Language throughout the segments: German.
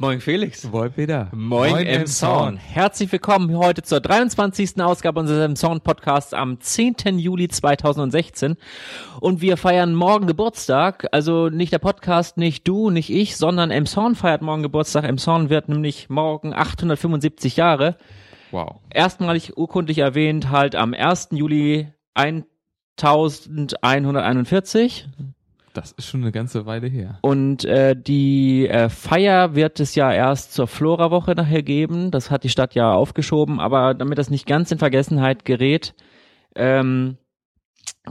Moin Felix. Moin Peter. Moin, Moin Emson. Herzlich willkommen heute zur 23. Ausgabe unseres Emson Podcasts am 10. Juli 2016. Und wir feiern morgen Geburtstag. Also nicht der Podcast, nicht du, nicht ich, sondern Emson feiert morgen Geburtstag. Emson wird nämlich morgen 875 Jahre. Wow. Erstmalig urkundlich erwähnt halt am 1. Juli 1141. Das ist schon eine ganze Weile her. Und äh, die äh, Feier wird es ja erst zur Flora-Woche nachher geben. Das hat die Stadt ja aufgeschoben. Aber damit das nicht ganz in Vergessenheit gerät, ähm,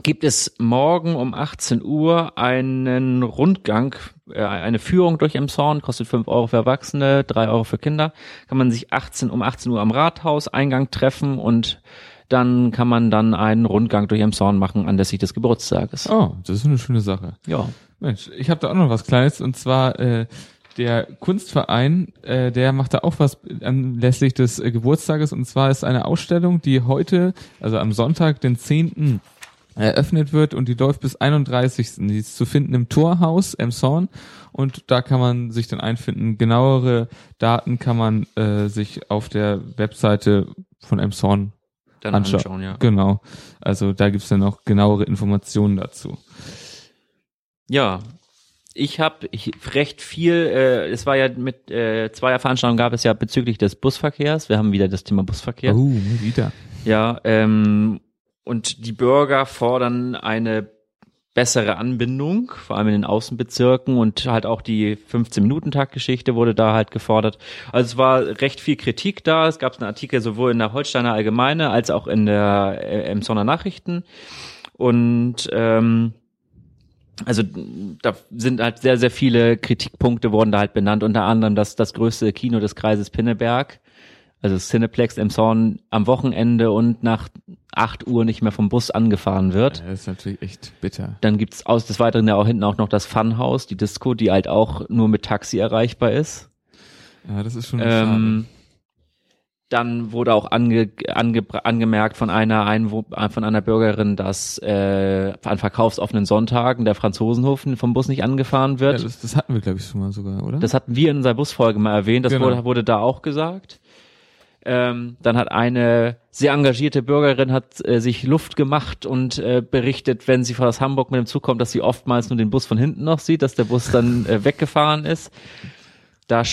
gibt es morgen um 18 Uhr einen Rundgang, äh, eine Führung durch Emshorn, kostet 5 Euro für Erwachsene, 3 Euro für Kinder. Kann man sich 18 um 18 Uhr am Rathaus Eingang treffen und dann kann man dann einen Rundgang durch Emshorn machen anlässlich des Geburtstages. Oh, das ist eine schöne Sache. Ja. Mensch, ich habe da auch noch was Kleines und zwar äh, der Kunstverein, äh, der macht da auch was anlässlich des äh, Geburtstages und zwar ist eine Ausstellung, die heute, also am Sonntag, den 10. eröffnet wird und die läuft bis 31. Die ist zu finden im Torhaus Emshorn und da kann man sich dann einfinden. Genauere Daten kann man äh, sich auf der Webseite von Emshorn dann anschauen. anschauen ja. Genau. Also da gibt's dann noch genauere Informationen dazu. Ja, ich habe recht viel, äh, es war ja mit äh, zweier Veranstaltungen gab es ja bezüglich des Busverkehrs. Wir haben wieder das Thema Busverkehr. Oh, wieder. Ja, ähm, und die Bürger fordern eine bessere Anbindung, vor allem in den Außenbezirken und halt auch die 15-Minuten-Tag-Geschichte wurde da halt gefordert. Also es war recht viel Kritik da. Es gab einen Artikel sowohl in der Holsteiner Allgemeine als auch in der äh, Emsonner Nachrichten. Und ähm, also da sind halt sehr, sehr viele Kritikpunkte wurden da halt benannt, unter anderem das, das größte Kino des Kreises Pinneberg also Cineplex Emshorn am Wochenende und nach 8 Uhr nicht mehr vom Bus angefahren wird. Ja, das ist natürlich echt bitter. Dann gibt's aus des Weiteren ja auch hinten auch noch das Funhouse, die Disco, die halt auch nur mit Taxi erreichbar ist. Ja, das ist schon ähm, Dann wurde auch ange, ange, angemerkt von einer Einwo von einer Bürgerin, dass äh, an verkaufsoffenen Sonntagen der Franzosenhof vom Bus nicht angefahren wird. Ja, das, das hatten wir glaube ich schon mal sogar, oder? Das hatten wir in unserer Busfolge mal erwähnt. Das genau. wurde, wurde da auch gesagt. Ähm, dann hat eine sehr engagierte Bürgerin hat äh, sich Luft gemacht und äh, berichtet, wenn sie aus Hamburg mit dem Zug kommt, dass sie oftmals nur den Bus von hinten noch sieht, dass der Bus dann äh, weggefahren ist. Da,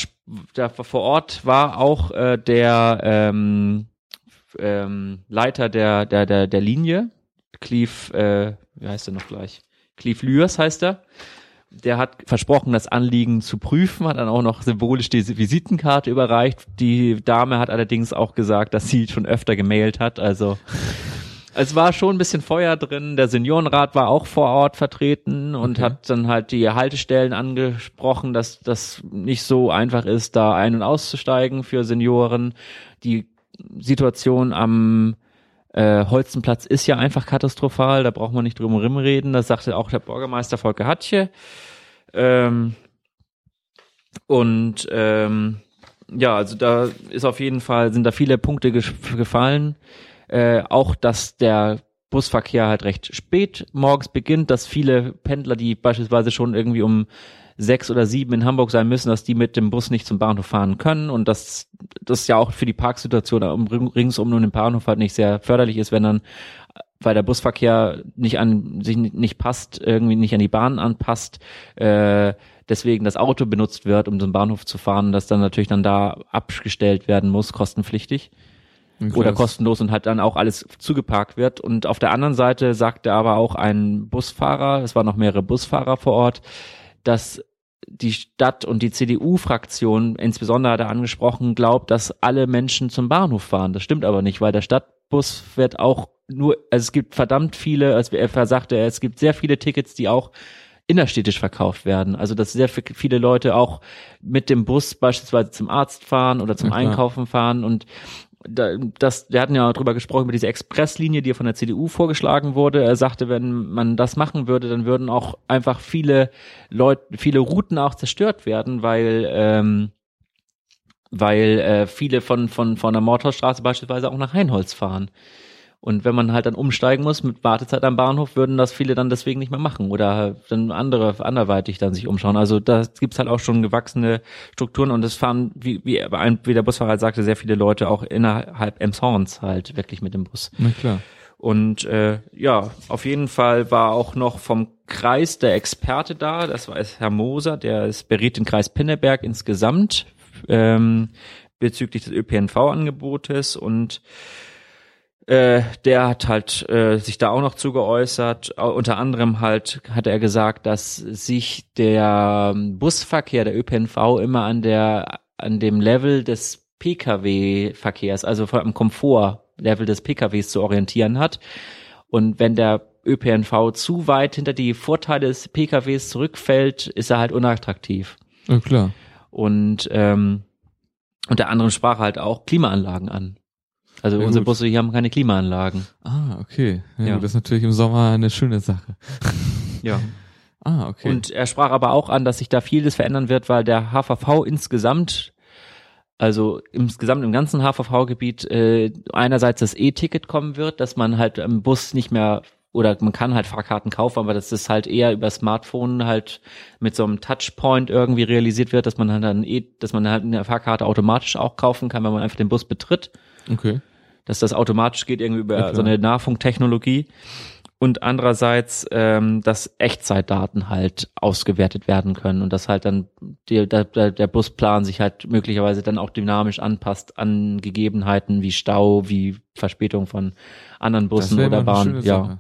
da vor Ort war auch äh, der ähm, ähm, Leiter der der der der Linie, Cleve, äh, wie heißt er noch gleich? Cleve Lüers heißt er der hat versprochen, das Anliegen zu prüfen, hat dann auch noch symbolisch diese Visitenkarte überreicht. Die Dame hat allerdings auch gesagt, dass sie schon öfter gemailt hat. Also es war schon ein bisschen Feuer drin. Der Seniorenrat war auch vor Ort vertreten und okay. hat dann halt die Haltestellen angesprochen, dass das nicht so einfach ist, da ein- und auszusteigen für Senioren. Die Situation am äh, Holzenplatz ist ja einfach katastrophal, da braucht man nicht drum herum reden. Das sagte auch der Bürgermeister Volker Hatje. Ähm, und ähm, ja, also da ist auf jeden Fall, sind da viele Punkte gefallen. Äh, auch, dass der Busverkehr halt recht spät morgens beginnt, dass viele Pendler, die beispielsweise schon irgendwie um sechs oder sieben in Hamburg sein müssen, dass die mit dem Bus nicht zum Bahnhof fahren können und dass das ja auch für die Parksituation ringsum um den Bahnhof halt nicht sehr förderlich ist, wenn dann weil der Busverkehr nicht an sich nicht passt, irgendwie nicht an die Bahn anpasst, äh, deswegen das Auto benutzt wird, um zum Bahnhof zu fahren, das dann natürlich dann da abgestellt werden muss, kostenpflichtig. Krass. Oder kostenlos und halt dann auch alles zugeparkt wird. Und auf der anderen Seite sagte aber auch ein Busfahrer, es waren noch mehrere Busfahrer vor Ort, dass die Stadt und die CDU-Fraktion insbesondere hat er angesprochen, glaubt, dass alle Menschen zum Bahnhof fahren. Das stimmt aber nicht, weil der Stadtbus wird auch nur, also es gibt verdammt viele, als er sagte, es gibt sehr viele Tickets, die auch innerstädtisch verkauft werden. Also dass sehr viele Leute auch mit dem Bus beispielsweise zum Arzt fahren oder zum ja, Einkaufen fahren und da, das, wir hatten ja drüber gesprochen, über diese Expresslinie, die von der CDU vorgeschlagen wurde. Er sagte, wenn man das machen würde, dann würden auch einfach viele Leute, viele Routen auch zerstört werden, weil ähm, weil äh, viele von von von der Mordhausstraße beispielsweise auch nach Heinholz fahren. Und wenn man halt dann umsteigen muss mit Wartezeit am Bahnhof, würden das viele dann deswegen nicht mehr machen oder dann andere anderweitig dann sich umschauen. Also da gibt's halt auch schon gewachsene Strukturen und es fahren, wie, wie, wie der Busfahrer halt sagte, sehr viele Leute auch innerhalb Emshorns halt wirklich mit dem Bus. Na klar. Und äh, ja, auf jeden Fall war auch noch vom Kreis der Experte da. Das war Herr Moser, der ist, berät den Kreis Pinneberg insgesamt ähm, bezüglich des ÖPNV-Angebotes und äh, der hat halt äh, sich da auch noch zu geäußert. Unter anderem halt hat er gesagt, dass sich der Busverkehr, der ÖPNV immer an der an dem Level des Pkw-Verkehrs, also vom Komfortlevel des PKWs zu orientieren hat. Und wenn der ÖPNV zu weit hinter die Vorteile des PKWs zurückfällt, ist er halt unattraktiv. Ja, klar. Und ähm, unter anderem sprach er halt auch Klimaanlagen an. Also ja, unsere gut. Busse hier haben keine Klimaanlagen. Ah, okay. Ja, ja. Gut, das ist natürlich im Sommer eine schöne Sache. ja. Ah, okay. Und er sprach aber auch an, dass sich da vieles verändern wird, weil der HVV insgesamt, also insgesamt im ganzen HVV-Gebiet, äh, einerseits das E-Ticket kommen wird, dass man halt im Bus nicht mehr oder man kann halt Fahrkarten kaufen, aber das ist halt eher über Smartphone halt mit so einem Touchpoint irgendwie realisiert wird, dass man halt dann eh, dass man halt eine Fahrkarte automatisch auch kaufen kann, wenn man einfach den Bus betritt. Okay. Dass das automatisch geht irgendwie über ja, so eine Nahfunktechnologie. Und andererseits, ähm, dass Echtzeitdaten halt ausgewertet werden können und dass halt dann die, der, der Busplan sich halt möglicherweise dann auch dynamisch anpasst an Gegebenheiten wie Stau, wie Verspätung von anderen Bussen oder Bahnen. Ja.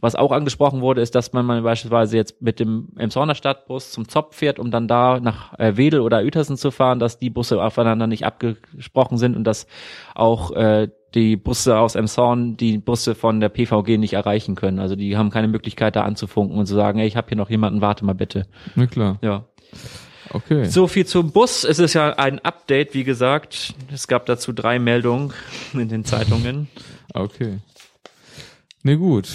Was auch angesprochen wurde, ist, dass man mal beispielsweise jetzt mit dem Emshorner Stadtbus zum Zopf fährt, um dann da nach äh, Wedel oder Uetersen zu fahren, dass die Busse aufeinander nicht abgesprochen sind und dass auch äh, die Busse aus Emshorn die Busse von der PVG nicht erreichen können. Also die haben keine Möglichkeit da anzufunken und zu sagen, ey, ich habe hier noch jemanden, warte mal bitte. Na klar. Ja. Okay. So viel zum Bus. Es ist ja ein Update, wie gesagt. Es gab dazu drei Meldungen in den Zeitungen. Okay. Ne gut,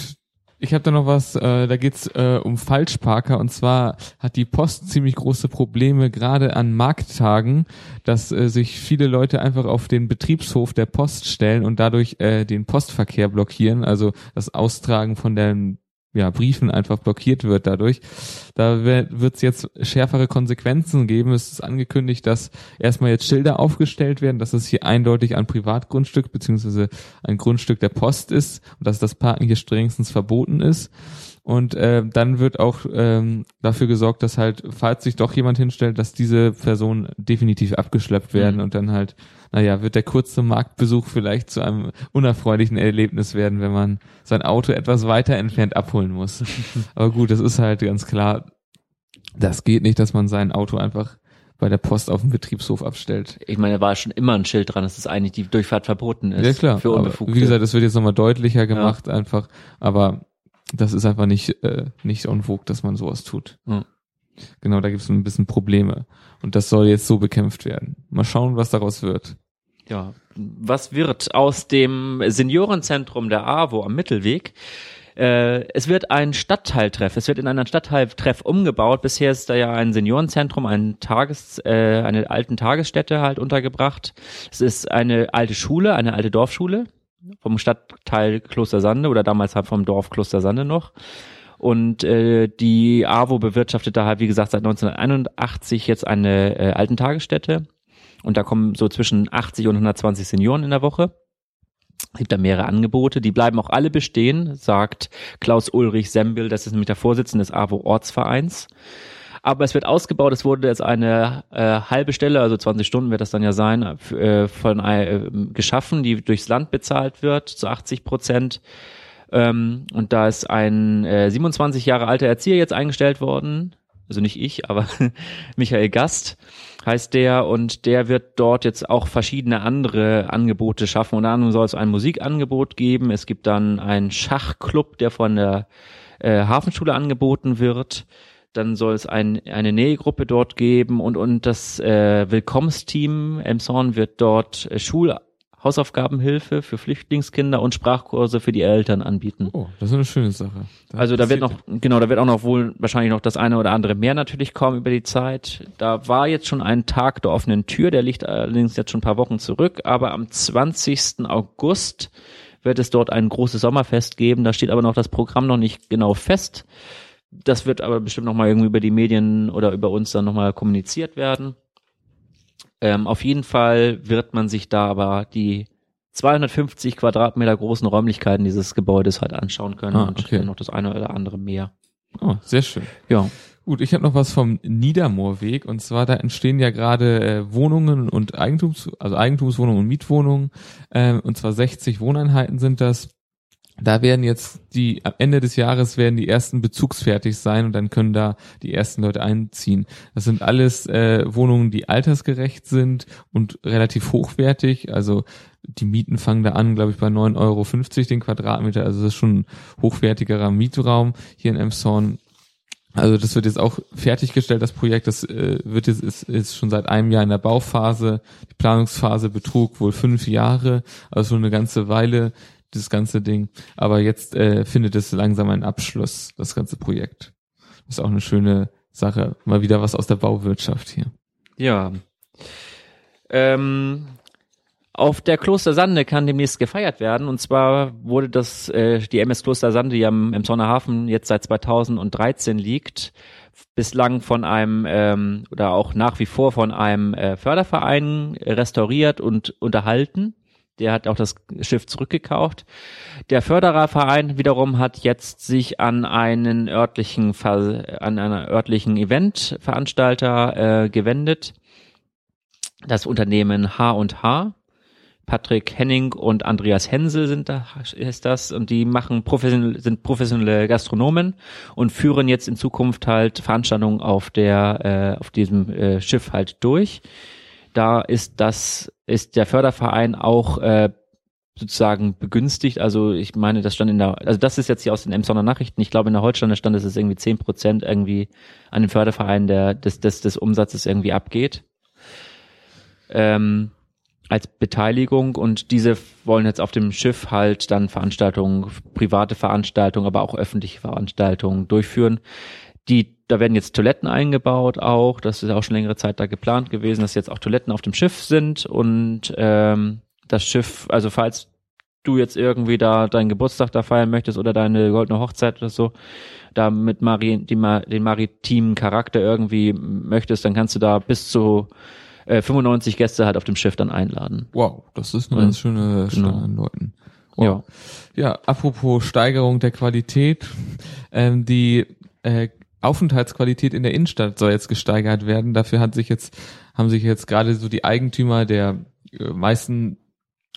ich habe da noch was, äh, da geht's äh, um Falschparker. Und zwar hat die Post ziemlich große Probleme, gerade an Markttagen, dass äh, sich viele Leute einfach auf den Betriebshof der Post stellen und dadurch äh, den Postverkehr blockieren, also das Austragen von den ja, Briefen einfach blockiert wird dadurch. Da wird es jetzt schärfere Konsequenzen geben. Es ist angekündigt, dass erstmal jetzt Schilder aufgestellt werden, dass es hier eindeutig ein Privatgrundstück beziehungsweise ein Grundstück der Post ist und dass das Parken hier strengstens verboten ist. Und äh, dann wird auch ähm, dafür gesorgt, dass halt, falls sich doch jemand hinstellt, dass diese Personen definitiv abgeschleppt werden mhm. und dann halt, naja, wird der kurze Marktbesuch vielleicht zu einem unerfreulichen Erlebnis werden, wenn man sein Auto etwas weiter entfernt abholen muss. Aber gut, das ist halt ganz klar, das geht nicht, dass man sein Auto einfach bei der Post auf dem Betriebshof abstellt. Ich meine, da war schon immer ein Schild dran, dass es eigentlich die Durchfahrt verboten ist. Ja klar. Für Unbefugte. wie gesagt, es wird jetzt nochmal deutlicher gemacht ja. einfach, aber das ist einfach nicht, äh, nicht en vogue, dass man sowas tut. Mhm. Genau, da gibt es ein bisschen Probleme. Und das soll jetzt so bekämpft werden. Mal schauen, was daraus wird. Ja, was wird aus dem Seniorenzentrum der AWO am Mittelweg? Äh, es wird ein Stadtteiltreff. Es wird in einen Stadtteiltreff umgebaut. Bisher ist da ja ein Seniorenzentrum, ein Tages, äh, eine alten Tagesstätte halt untergebracht. Es ist eine alte Schule, eine alte Dorfschule vom Stadtteil Klostersande oder damals halt vom Dorf Klostersande noch. Und äh, die AWO bewirtschaftet da halt, wie gesagt, seit 1981 jetzt eine äh, alten Tagesstätte. Und da kommen so zwischen 80 und 120 Senioren in der Woche. Es gibt da mehrere Angebote, die bleiben auch alle bestehen, sagt Klaus Ulrich Sembel, das ist nämlich der Vorsitzende des AWO Ortsvereins. Aber es wird ausgebaut, es wurde jetzt eine äh, halbe Stelle, also 20 Stunden wird das dann ja sein, äh, von äh, geschaffen, die durchs Land bezahlt wird, zu 80 Prozent. Ähm, und da ist ein äh, 27 Jahre alter Erzieher jetzt eingestellt worden, also nicht ich, aber Michael Gast heißt der und der wird dort jetzt auch verschiedene andere Angebote schaffen. Unter anderem soll es ein Musikangebot geben. Es gibt dann einen Schachclub, der von der äh, Hafenschule angeboten wird dann soll es ein, eine Nähegruppe dort geben und, und das äh, Willkommensteam Emson wird dort äh, Schul Hausaufgabenhilfe für Flüchtlingskinder und Sprachkurse für die Eltern anbieten. Oh, das ist eine schöne Sache. Da also da wird noch, genau, da wird auch noch wohl wahrscheinlich noch das eine oder andere mehr natürlich kommen über die Zeit. Da war jetzt schon ein Tag der offenen Tür, der liegt allerdings jetzt schon ein paar Wochen zurück, aber am 20. August wird es dort ein großes Sommerfest geben. Da steht aber noch das Programm noch nicht genau fest. Das wird aber bestimmt nochmal irgendwie über die Medien oder über uns dann nochmal kommuniziert werden. Ähm, auf jeden Fall wird man sich da aber die 250 Quadratmeter großen Räumlichkeiten dieses Gebäudes halt anschauen können Ah, und okay. dann noch das eine oder andere mehr. Oh, sehr schön. Ja. Gut, ich habe noch was vom Niedermoorweg und zwar da entstehen ja gerade äh, Wohnungen und Eigentums, also Eigentumswohnungen und Mietwohnungen äh, und zwar 60 Wohneinheiten sind das. Da werden jetzt die am Ende des Jahres werden die ersten bezugsfertig sein und dann können da die ersten Leute einziehen. Das sind alles äh, Wohnungen, die altersgerecht sind und relativ hochwertig. Also die Mieten fangen da an, glaube ich, bei 9,50 Euro den Quadratmeter. Also das ist schon ein hochwertigerer Mietraum hier in Emshorn. Also das wird jetzt auch fertiggestellt, das Projekt. Das äh, wird jetzt ist, ist schon seit einem Jahr in der Bauphase. Die Planungsphase betrug wohl fünf Jahre, also schon eine ganze Weile das ganze Ding. Aber jetzt äh, findet es langsam einen Abschluss, das ganze Projekt. ist auch eine schöne Sache. Mal wieder was aus der Bauwirtschaft hier. Ja. Ähm, auf der Kloster Sande kann demnächst gefeiert werden. Und zwar wurde das, äh, die MS Kloster Sande, die am, im Sonnerhafen jetzt seit 2013 liegt, bislang von einem ähm, oder auch nach wie vor von einem äh, Förderverein restauriert und unterhalten. Der hat auch das Schiff zurückgekauft. Der Fördererverein wiederum hat jetzt sich an einen örtlichen an einer örtlichen Eventveranstalter äh, gewendet. Das Unternehmen H&H. Patrick Henning und Andreas Hensel sind da, ist das, und die machen professionell, sind professionelle Gastronomen und führen jetzt in Zukunft halt Veranstaltungen auf der, äh, auf diesem äh, Schiff halt durch. Da ist das, ist der Förderverein auch äh, sozusagen begünstigt. Also ich meine, das stand in der, also das ist jetzt hier aus den Emsonner Nachrichten. Ich glaube, in der Holsteiner stand, dass es irgendwie zehn Prozent irgendwie an den Förderverein der, des, des, des Umsatzes irgendwie abgeht. Ähm, als Beteiligung und diese wollen jetzt auf dem Schiff halt dann Veranstaltungen, private Veranstaltungen, aber auch öffentliche Veranstaltungen durchführen. Die, da werden jetzt Toiletten eingebaut auch, das ist auch schon längere Zeit da geplant gewesen, dass jetzt auch Toiletten auf dem Schiff sind und ähm, das Schiff, also falls du jetzt irgendwie da deinen Geburtstag da feiern möchtest oder deine goldene Hochzeit oder so, da mit Mari, die, den maritimen Charakter irgendwie möchtest, dann kannst du da bis zu äh, 95 Gäste halt auf dem Schiff dann einladen. Wow, das ist eine Ja. ganz schöne Genau. an Leuten. Ja. Ja, apropos Steigerung der Qualität, ähm, die äh, Aufenthaltsqualität in der Innenstadt soll jetzt gesteigert werden. Dafür hat sich jetzt, haben sich jetzt gerade so die Eigentümer der äh, meisten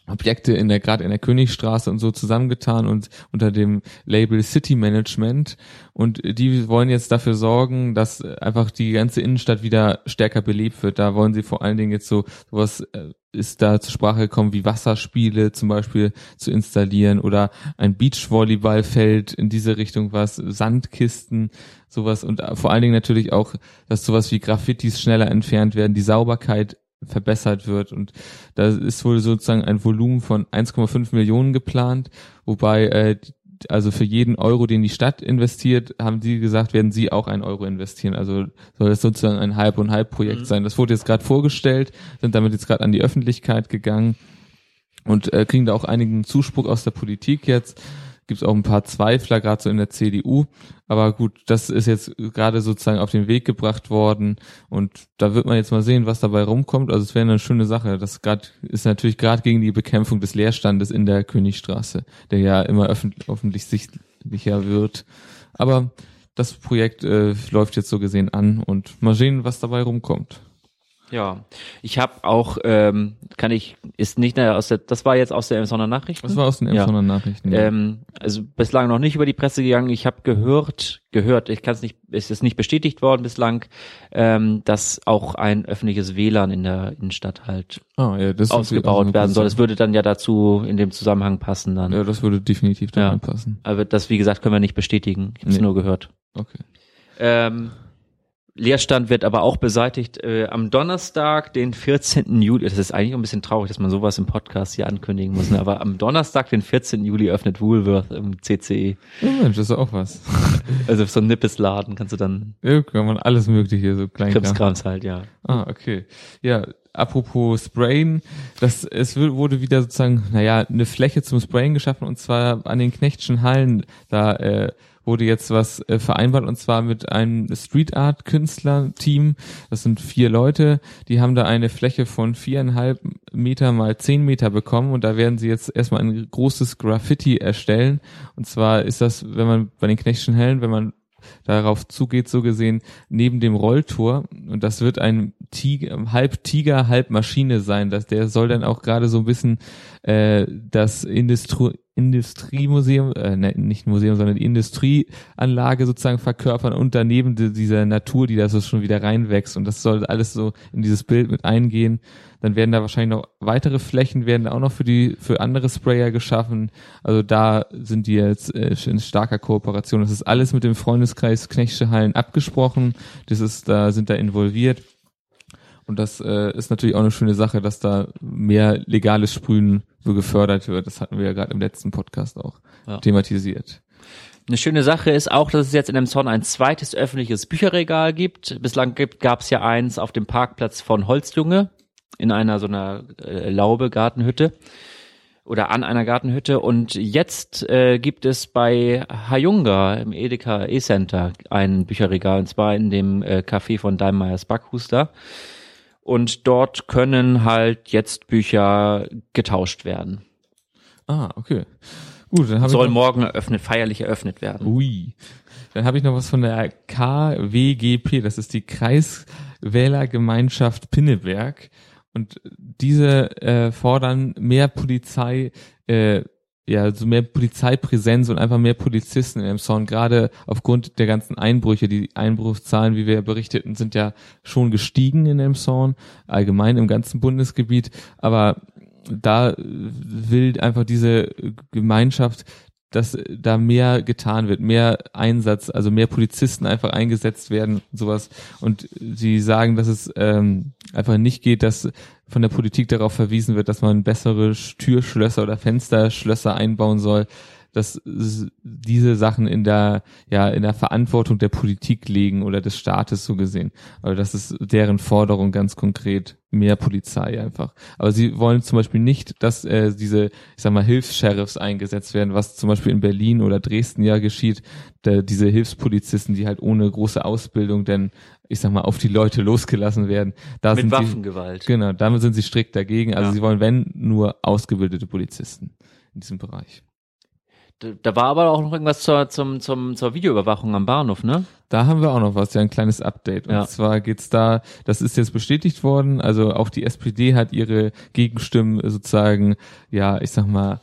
Objekte in der, gerade in der Königstraße und so zusammengetan und unter dem Label City Management. Und die wollen jetzt dafür sorgen, dass einfach die ganze Innenstadt wieder stärker belebt wird. Da wollen sie vor allen Dingen jetzt so, sowas äh, ist da zur Sprache gekommen, wie Wasserspiele zum Beispiel zu installieren oder ein Beachvolleyballfeld in diese Richtung was, Sandkisten, sowas und vor allen Dingen natürlich auch, dass sowas wie Graffitis schneller entfernt werden, die Sauberkeit verbessert wird. Und da ist wohl sozusagen ein Volumen von 1,5 Millionen geplant, wobei äh, also für jeden Euro, den die Stadt investiert, haben sie gesagt, werden sie auch einen Euro investieren. Also soll das sozusagen ein Halb- und Halb-Projekt Mhm. sein. Das wurde jetzt gerade vorgestellt, sind damit jetzt gerade an die Öffentlichkeit gegangen und äh, kriegen da auch einigen Zuspruch aus der Politik jetzt. Gibt es auch ein paar Zweifler, gerade so in der CDU. Aber gut, das ist jetzt gerade sozusagen auf den Weg gebracht worden und da wird man jetzt mal sehen, was dabei rumkommt. Also es wäre eine schöne Sache. Das grad, ist natürlich gerade gegen die Bekämpfung des Leerstandes in der Königstraße, der ja immer öffentlich, offensichtlicher wird. Aber das Projekt äh, läuft jetzt so gesehen an und mal sehen, was dabei rumkommt. Ja, ich habe auch, ähm, kann ich, ist nicht mehr aus der, das war jetzt aus der Emsonner Nachrichten. Das war aus den Ja. Emsonner Nachrichten. Ähm, also bislang noch nicht über die Presse gegangen. Ich habe gehört, gehört, ich kann es nicht, es ist nicht bestätigt worden bislang, ähm, dass auch ein öffentliches WLAN in der Innenstadt halt ah, ja, das ausgebaut werden soll. Das würde dann ja dazu in dem Zusammenhang passen dann. Ja, das würde definitiv da Ja. reinpassen. Aber das, wie gesagt, können wir nicht bestätigen. Ich habe es Nee. nur gehört. Okay. Ähm, Leerstand wird aber auch beseitigt äh, am Donnerstag, den 14. Juli. Das ist eigentlich ein bisschen traurig, dass man sowas im Podcast hier ankündigen muss. Ne? Aber am Donnerstag, den 14. Juli, öffnet Woolworth im CCE. Oh Mensch, das ist auch was. Also so ein Nippesladen kannst du dann Ja, kann man alles mögliche, so klein. Krimskrams halt, ja. Ah, okay. Ja, apropos Sprayen, das, es wurde wieder sozusagen, naja, eine Fläche zum Sprayen geschaffen und zwar an den Knechtschen Hallen. Da äh, wurde jetzt was äh, vereinbart und zwar mit einem Street Art Künstler-Team. Das sind vier Leute, die haben da eine Fläche von viereinhalb Meter mal zehn Meter bekommen und da werden sie jetzt erstmal ein großes Graffiti erstellen. Und zwar ist das, wenn man bei den Knechtschen Hallen, wenn man darauf zugeht, so gesehen, neben dem Rolltor. Und das wird ein Tiger, halb Tiger, halb Maschine sein. Das, der soll dann auch gerade so ein bisschen äh, das Industrie, Industriemuseum, äh, ne, nicht Museum, sondern Industrieanlage sozusagen verkörpern und daneben die, dieser Natur, die da so schon wieder reinwächst. Und das soll alles so in dieses Bild mit eingehen. Dann werden da wahrscheinlich noch weitere Flächen werden auch noch für die für andere Sprayer geschaffen. Also da sind die jetzt äh, in starker Kooperation. Das ist alles mit dem Freundeskreis Knechtsche Hallen abgesprochen. Das ist da sind da involviert. Und das äh, ist natürlich auch eine schöne Sache, dass da mehr legales Sprühen so gefördert wird. Das hatten wir ja gerade im letzten Podcast auch Ja. thematisiert. Eine schöne Sache ist auch, dass es jetzt in dem Zorn ein zweites öffentliches Bücherregal gibt. Bislang gab es ja eins auf dem Parkplatz von Holzjunge in einer so einer äh, Laube Gartenhütte oder an einer Gartenhütte und jetzt äh, gibt es bei Hayunga im Edeka E-Center ein Bücherregal und zwar in dem äh, Café von Dallmayrs Backhuster und dort können halt jetzt Bücher getauscht werden. Ah, okay. Gut, dann Soll morgen eröffnet, feierlich eröffnet werden. ui. Dann habe ich noch was von der KWGP, das ist die Kreiswählergemeinschaft Pinneberg. Und diese äh, fordern mehr Polizei, äh, ja, so mehr Polizeipräsenz und einfach mehr Polizisten in Emshorn, gerade aufgrund der ganzen Einbrüche. Die Einbruchszahlen, wie wir berichteten, sind ja schon gestiegen in Emshorn, allgemein im ganzen Bundesgebiet. Aber da will einfach diese Gemeinschaft, dass da mehr getan wird, mehr Einsatz, also mehr Polizisten einfach eingesetzt werden, sowas. Und sie sagen, dass es ähm, einfach nicht geht, dass von der Politik darauf verwiesen wird, dass man bessere Türschlösser oder Fensterschlösser einbauen soll, dass diese Sachen in der ja in der Verantwortung der Politik liegen oder des Staates so gesehen. Aber das ist deren Forderung ganz konkret mehr Polizei einfach. Aber sie wollen zum Beispiel nicht, dass äh, diese, ich sag mal, Hilfs-Sheriffs eingesetzt werden, was zum Beispiel in Berlin oder Dresden ja geschieht. Da, diese Hilfspolizisten, die halt ohne große Ausbildung denn, ich sag mal, auf die Leute losgelassen werden. Da Mit sind Waffengewalt. Sie, genau, damit sind sie strikt dagegen. Also Ja. sie wollen, wenn, nur ausgebildete Polizisten in diesem Bereich. Da, war aber auch noch irgendwas zur, zum, zum, zur Videoüberwachung am Bahnhof, ne? Da haben wir auch noch was, ja, ein kleines Update. Und Ja. zwar geht's da, das ist jetzt bestätigt worden, also auch die SPD hat ihre Gegenstimmen sozusagen, ja, ich sag mal,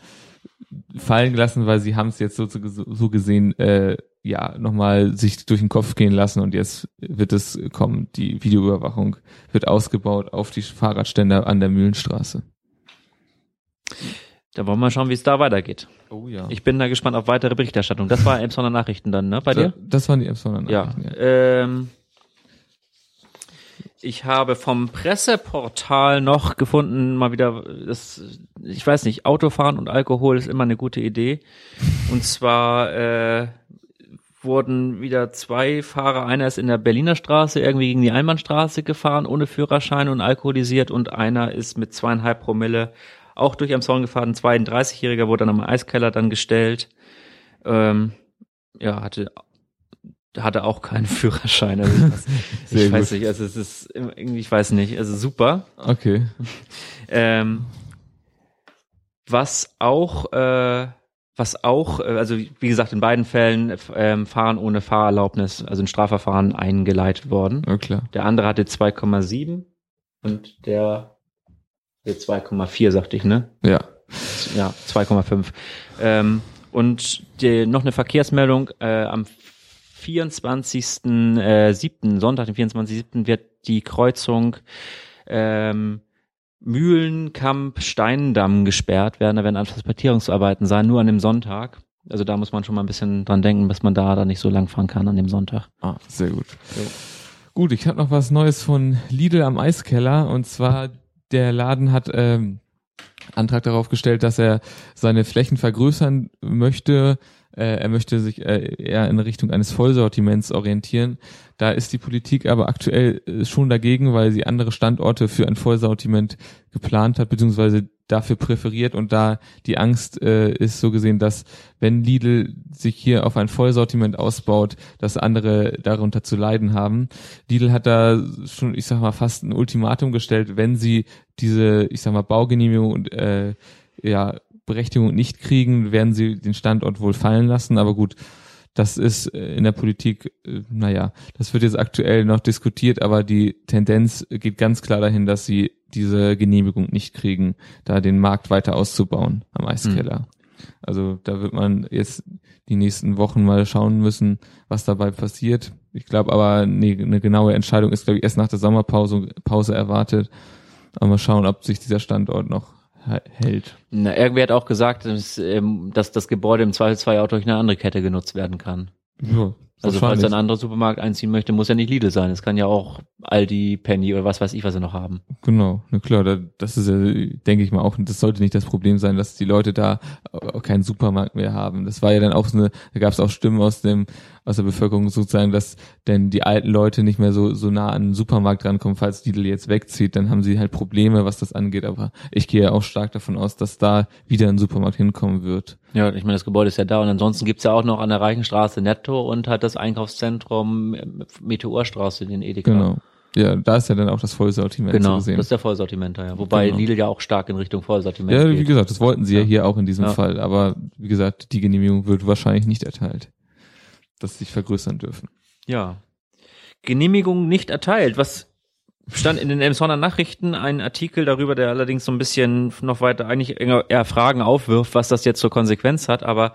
fallen gelassen, weil sie haben es jetzt so, so, so gesehen, äh, ja, nochmal sich durch den Kopf gehen lassen und jetzt wird es kommen, die Videoüberwachung wird ausgebaut auf die Fahrradständer an der Mühlenstraße. Da wollen wir mal schauen, wie es da weitergeht. Oh ja. Ich bin da gespannt auf weitere Berichterstattung. Das war Emsonner Nachrichten dann, ne? Bei dir? Das waren die Emsonner Ja. Nachrichten, Ähm, ich habe vom Presseportal noch gefunden, mal wieder, das, ich weiß nicht, Autofahren und Alkohol ist immer eine gute Idee. Und zwar äh, wurden wieder zwei Fahrer, einer ist in der Berliner Straße irgendwie gegen die Einbahnstraße gefahren, ohne Führerschein und alkoholisiert und einer ist mit zweieinhalb Promille auch durch am Zaun gefahren. Ein 32-Jähriger wurde dann am Eiskeller dann gestellt. Ähm, ja, hatte hatte auch keinen Führerschein. Also ich weiß, ich weiß nicht, also es ist irgendwie, ich weiß nicht, also super. Okay. Ähm, was auch, äh, was auch, äh, also wie gesagt, in beiden Fällen ähm, Fahren ohne Fahrerlaubnis, also ein Strafverfahren eingeleitet worden. Ja, klar. Der andere hatte 2,7 und der 2,4, sagte ich, ne? Ja. Ja, 2,5. Ähm, und die, noch eine Verkehrsmeldung, äh, am 24.07., äh, 7., Sonntag, den 24.07. wird die Kreuzung ähm, Mühlenkamp-Steindamm gesperrt werden. Da werden Asphaltierungsarbeiten sein, nur an dem Sonntag. Also da muss man schon mal ein bisschen dran denken, dass man da dann nicht so lang fahren kann an dem Sonntag. Ah, sehr gut. Gut, ich habe noch was Neues von Lidl am Eiskeller und zwar der Laden hat ähm, Antrag darauf gestellt, dass er seine Flächen vergrößern möchte. Äh, er möchte sich äh, eher in Richtung eines Vollsortiments orientieren. Da ist die Politik aber aktuell äh, schon dagegen, weil sie andere Standorte für ein Vollsortiment geplant hat, beziehungsweise dafür präferiert und da die Angst äh, ist so gesehen, dass wenn Lidl sich hier auf ein Vollsortiment ausbaut, dass andere darunter zu leiden haben. Lidl hat da schon, ich sag mal, fast ein Ultimatum gestellt, wenn sie diese, ich sag mal, Baugenehmigung und äh, ja, Berechtigung nicht kriegen, werden sie den Standort wohl fallen lassen. Aber gut, das ist äh, in der Politik, äh, naja, das wird jetzt aktuell noch diskutiert, aber die Tendenz geht ganz klar dahin, dass sie diese Genehmigung nicht kriegen, da den Markt weiter auszubauen am Eiskeller. Mhm. Also da wird man jetzt die nächsten Wochen mal schauen müssen, was dabei passiert. Ich glaube aber, nee, eine genaue Entscheidung ist, glaube ich, erst nach der Sommerpause Pause erwartet. Aber mal schauen, ob sich dieser Standort noch hält. Na, irgendwer hat auch gesagt, dass, ähm, dass das Gebäude im Zweifelsfall auch durch eine andere Kette genutzt werden kann. Ja, also falls ein anderer Supermarkt einziehen möchte, muss ja nicht Lidl sein. Es kann ja auch Aldi, Penny oder was weiß ich, was sie noch haben. Genau, na klar, das ist ja, denke ich mal auch, das sollte nicht das Problem sein, dass die Leute da keinen Supermarkt mehr haben. Das war ja dann auch so eine, da gab es auch Stimmen aus dem aus der Bevölkerung sozusagen, dass denn die alten Leute nicht mehr so so nah an den Supermarkt rankommen, falls Lidl jetzt wegzieht, dann haben sie halt Probleme, was das angeht. Aber ich gehe ja auch stark davon aus, dass da wieder ein Supermarkt hinkommen wird. Ja, ich meine, das Gebäude ist ja da und ansonsten gibt's ja auch noch an der Reichenstraße Netto und halt das Einkaufszentrum Meteorstraße, den Edeka. Genau. Ja, da ist ja dann auch das Vollsortiment genau, zu sehen. das ist der Vollsortiment, ja. Wobei genau. Lidl ja auch stark in Richtung Vollsortiment Ja, wie geht. gesagt, das wollten sie ja, ja hier auch in diesem ja. Fall. Aber wie gesagt, die Genehmigung wird wahrscheinlich nicht erteilt, dass sie sich vergrößern dürfen. Ja. Genehmigung nicht erteilt. Was stand in den Emsonner Nachrichten ein Artikel darüber, der allerdings so ein bisschen noch weiter eigentlich eher Fragen aufwirft, was das jetzt zur Konsequenz hat, aber äh,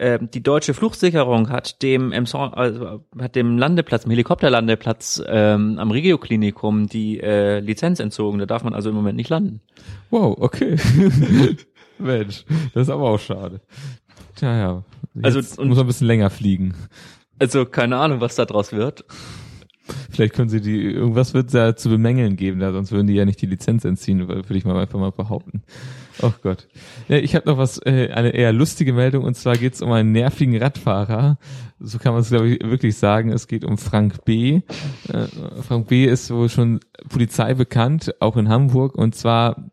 die deutsche Flugsicherung hat dem Emson, also, hat dem Landeplatz, dem Helikopterlandeplatz ähm, am Regioklinikum die äh, Lizenz entzogen. Da darf man also im Moment nicht landen. Wow, okay. Mensch, das ist aber auch schade. Tja, ja. Also, Jetzt also und, muss man ein bisschen länger fliegen. Also keine Ahnung, was da draus wird. Vielleicht können sie die, irgendwas wird es ja zu bemängeln geben, da, sonst würden die ja nicht die Lizenz entziehen, würde ich mal einfach mal behaupten. Oh Gott. Ja, ich habe noch was, äh, eine eher lustige Meldung, und zwar geht es um einen nervigen Radfahrer. So kann man es, glaube ich, wirklich sagen. Es geht um Frank B. Äh, Frank B. ist wohl schon Polizei bekannt, auch in Hamburg, und zwar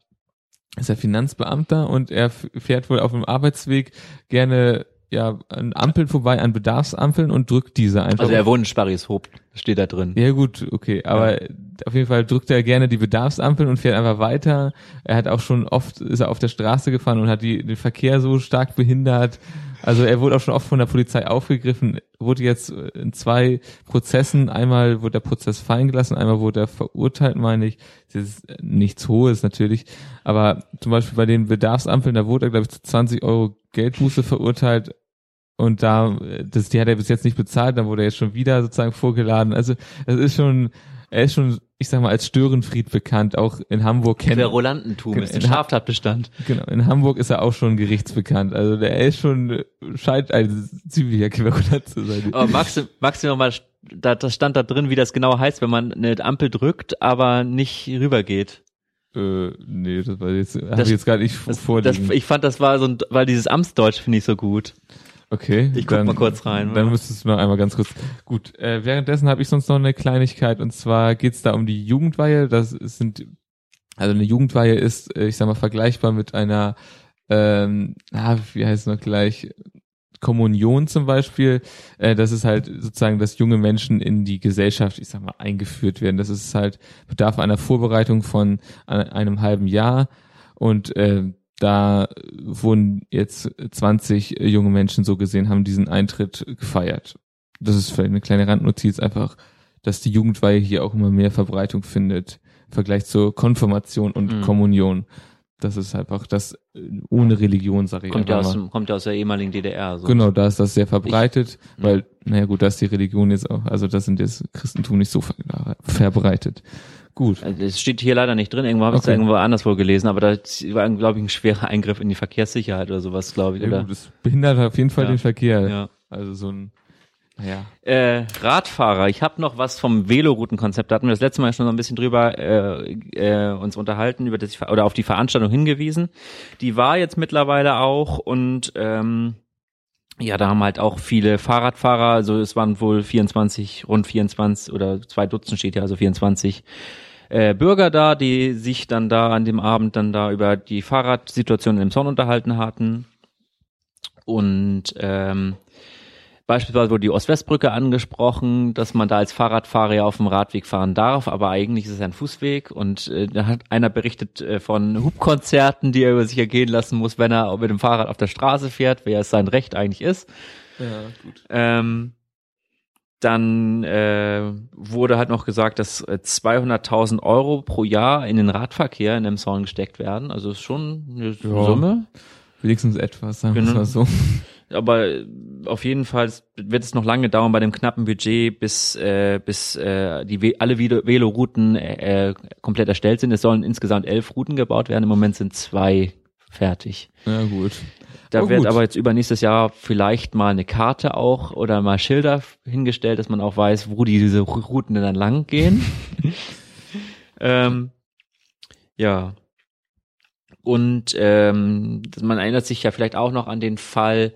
ist er Finanzbeamter und er fährt wohl auf dem Arbeitsweg gerne ja an Ampeln vorbei, an Bedarfsampeln und drückt diese einfach. Also er wohnt in Sparrishoop, steht da drin. Ja gut, okay, aber ja. auf jeden Fall drückt er gerne die Bedarfsampeln und fährt einfach weiter. Er hat auch schon oft, ist er auf der Straße gefahren und hat die, den Verkehr so stark behindert. Also er wurde auch schon oft von der Polizei aufgegriffen, wurde jetzt in zwei Prozessen, einmal wurde der Prozess fallen gelassen, einmal wurde er verurteilt, meine ich. Das ist nichts Hohes natürlich, aber zum Beispiel bei den Bedarfsampeln, da wurde er, glaube ich, zu 20 Euro Geldbuße verurteilt und da, das, die hat er bis jetzt nicht bezahlt, dann wurde er jetzt schon wieder sozusagen vorgeladen. Also es ist schon, er ist schon, ich sag mal, als Störenfried bekannt. Auch in Hamburg kennt Querulantentum genau, ist ein Straftatbestand. Genau, in Hamburg ist er auch schon gerichtsbekannt. Also der ist schon, scheint ein ziemlicher Querulant zu sein. Aber magst du, magst du mal, da, das stand da drin, wie das genau heißt, wenn man eine Ampel drückt, aber nicht rübergeht. Äh, nee, das war jetzt, habe ich jetzt gar nicht das, vorliegen. Das, ich fand, das war so ein, weil dieses Amtsdeutsch finde ich so gut. Okay. Ich guck dann, mal kurz rein. Dann müsstest du noch einmal ganz kurz. Gut, äh, währenddessen habe ich sonst noch eine Kleinigkeit und zwar geht's da um die Jugendweihe. Das sind, also eine Jugendweihe ist, äh, ich sag mal, vergleichbar mit einer, ähm, ah, wie heißt es noch gleich, Kommunion zum Beispiel, äh, das ist halt sozusagen, dass junge Menschen in die Gesellschaft, ich sag mal, eingeführt werden. Das ist halt, bedarf einer Vorbereitung von einem halben Jahr und äh, da wurden jetzt 20 junge Menschen so gesehen, haben diesen Eintritt gefeiert. Das ist vielleicht eine kleine Randnotiz, einfach, dass die Jugendweihe hier auch immer mehr Verbreitung findet im Vergleich zur Konfirmation und mhm. Kommunion. Das ist einfach das ohne Religion, sage ich kommt ja aus, dem, Kommt ja aus der ehemaligen DDR. So. Genau, da ist das sehr verbreitet, ich, weil, naja gut, da ist die Religion jetzt auch, also das sind jetzt Christentum nicht so verbreitet. Gut. Also es steht hier leider nicht drin, irgendwo habe ich es irgendwo anders wohl gelesen, aber das war, glaube ich, ein schwerer Eingriff in die Verkehrssicherheit oder sowas, glaube ich. Ja, oder? Gut, das behindert auf jeden Fall ja. den Verkehr. Ja. Also so ein Ja. Äh, Radfahrer, ich habe noch was vom Veloroutenkonzept. Da hatten wir das letzte Mal schon so ein bisschen drüber äh, äh, uns unterhalten, über das oder auf die Veranstaltung hingewiesen. Die war jetzt mittlerweile auch und ähm, ja, da haben halt auch viele Fahrradfahrer, also es waren wohl 24, rund 24 oder zwei Dutzend steht ja, also 24 äh, Bürger da, die sich dann da an dem Abend dann da über die Fahrradsituation im Zorn unterhalten hatten. Und ähm, Beispielsweise wurde die Ost-West-Brücke angesprochen, dass man da als Fahrradfahrer ja auf dem Radweg fahren darf, aber eigentlich ist es ein Fußweg und äh, da hat einer berichtet äh, von Hubkonzerten, die er über sich ergehen lassen muss, wenn er mit dem Fahrrad auf der Straße fährt, wer es sein Recht eigentlich ist. Ja, gut. Ähm, dann äh, wurde halt noch gesagt, dass äh, 200.000 Euro pro Jahr in den Radverkehr in dem Song gesteckt werden. Also ist schon eine Ja. Summe. Wenigstens etwas, sagen wir Genau. mal so. Aber auf jeden Fall wird es noch lange dauern bei dem knappen Budget, bis äh, bis äh, die alle Velo- Velorouten äh, äh, komplett erstellt sind. Es sollen insgesamt elf Routen gebaut werden. Im Moment sind zwei fertig. Ja, gut. Da Oh, wird gut. aber jetzt übernächstes Jahr vielleicht mal eine Karte auch oder mal Schilder hingestellt, dass man auch weiß, wo die, diese Routen dann lang gehen. ähm, ja. Und ähm, man erinnert sich ja vielleicht auch noch an den Fall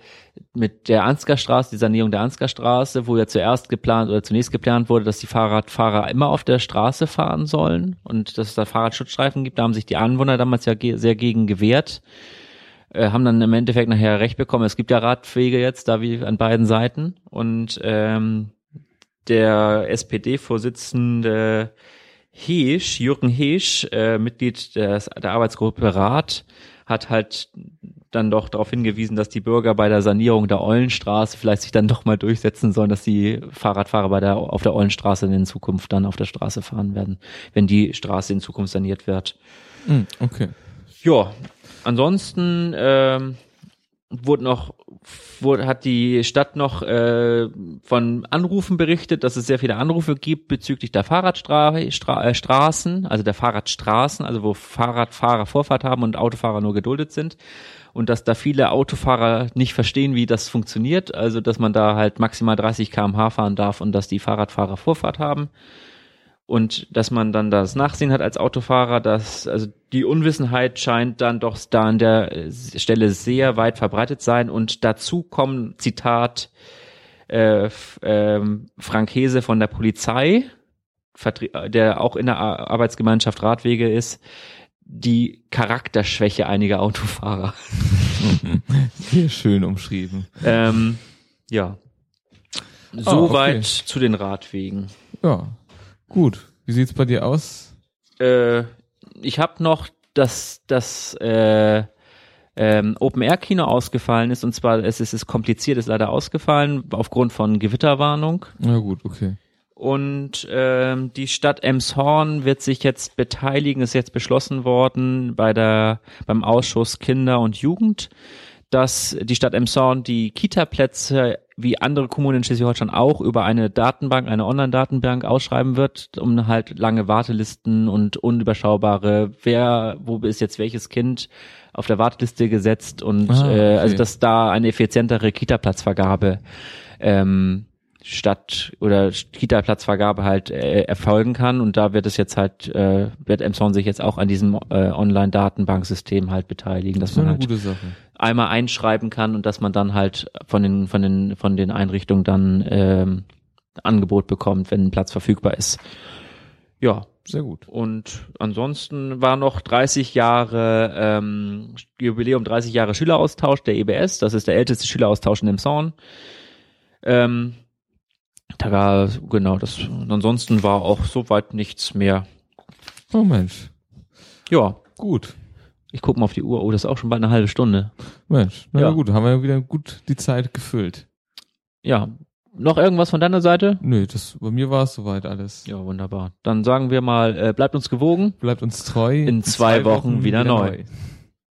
mit der Ansgarstraße, die Sanierung der Ansgarstraße, wo ja zuerst geplant oder zunächst geplant wurde, dass die Fahrradfahrer immer auf der Straße fahren sollen und dass es da Fahrradschutzstreifen gibt. Da haben sich die Anwohner damals ja ge sehr gegen gewehrt äh, haben dann im Endeffekt nachher recht bekommen. Es gibt ja Radwege jetzt da wie an beiden Seiten und ähm, der SPD-Vorsitzende Heesch, Jürgen Heesch, äh, Mitglied des, der Arbeitsgruppe Rat, hat halt dann doch darauf hingewiesen, dass die Bürger bei der Sanierung der Eulenstraße vielleicht sich dann doch mal durchsetzen sollen, dass die Fahrradfahrer bei der, auf der Eulenstraße in Zukunft dann auf der Straße fahren werden, wenn die Straße in Zukunft saniert wird. Hm, okay. Ja, ansonsten ähm, wurde noch wurde, hat die Stadt noch äh, von Anrufen berichtet, dass es sehr viele Anrufe gibt bezüglich der Fahrradstraßen, Stra äh, also der Fahrradstraßen, also wo Fahrradfahrer Vorfahrt haben und Autofahrer nur geduldet sind. Und dass da viele Autofahrer nicht verstehen, wie das funktioniert, also dass man da halt maximal 30 km/h fahren darf und dass die Fahrradfahrer Vorfahrt haben und dass man dann das Nachsehen hat als Autofahrer, dass also die Unwissenheit scheint dann doch da an der äh, Stelle sehr weit verbreitet sein und dazu kommen Zitat äh, ähm, Frank Hese von der Polizei, vertre- der auch in der Ar- Arbeitsgemeinschaft Radwege ist, die Charakterschwäche einiger Autofahrer. Sehr schön umschrieben. ähm, ja. Ah, Soweit okay. zu den Radwegen. Ja, gut. Wie sieht's bei dir aus? äh, ich habe noch, dass das äh, ähm, Open Air Kino ausgefallen ist und zwar es ist, es kompliziert, ist leider ausgefallen aufgrund von Gewitterwarnung Na gut, okay. und ähm, die Stadt Emshorn wird sich jetzt beteiligen, ist jetzt beschlossen worden bei der beim Ausschuss Kinder und Jugend, dass die Stadt Emshorn die Kita-Plätze wie andere Kommunen in Schleswig-Holstein auch über eine Datenbank, eine Online-Datenbank ausschreiben wird, um halt lange Wartelisten und unüberschaubare, wer, wo ist jetzt welches Kind auf der Warteliste gesetzt und Ah, äh, also okay. dass da eine effizientere Kita-Platzvergabe ähm, statt oder Kita-Platzvergabe halt äh, erfolgen kann und da wird es jetzt halt äh, wird Emson sich jetzt auch an diesem äh, Online-Datenbanksystem halt beteiligen, dass Das man halt einmal einschreiben kann und dass man dann halt von den von den von den Einrichtungen dann ähm, Angebot bekommt, wenn ein Platz verfügbar ist. Ja, Sehr gut. und ansonsten war noch 30 Jahre ähm, Jubiläum 30 Jahre Schüleraustausch der EBS. Das ist der älteste Schüleraustausch in dem Zorn. Ähm, da genau das. Ansonsten war auch soweit nichts mehr. Oh Mensch. Ja, Gut. ich guck mal auf die Uhr. Oh, das ist auch schon bald eine halbe Stunde. Mensch. Na Ja. gut, haben wir ja wieder gut die Zeit gefüllt. Ja, noch irgendwas von deiner Seite? Nö, das, bei mir war es soweit alles. Ja, wunderbar. Dann sagen wir mal, äh, bleibt uns gewogen. Bleibt uns treu. In zwei Wochen wieder neu.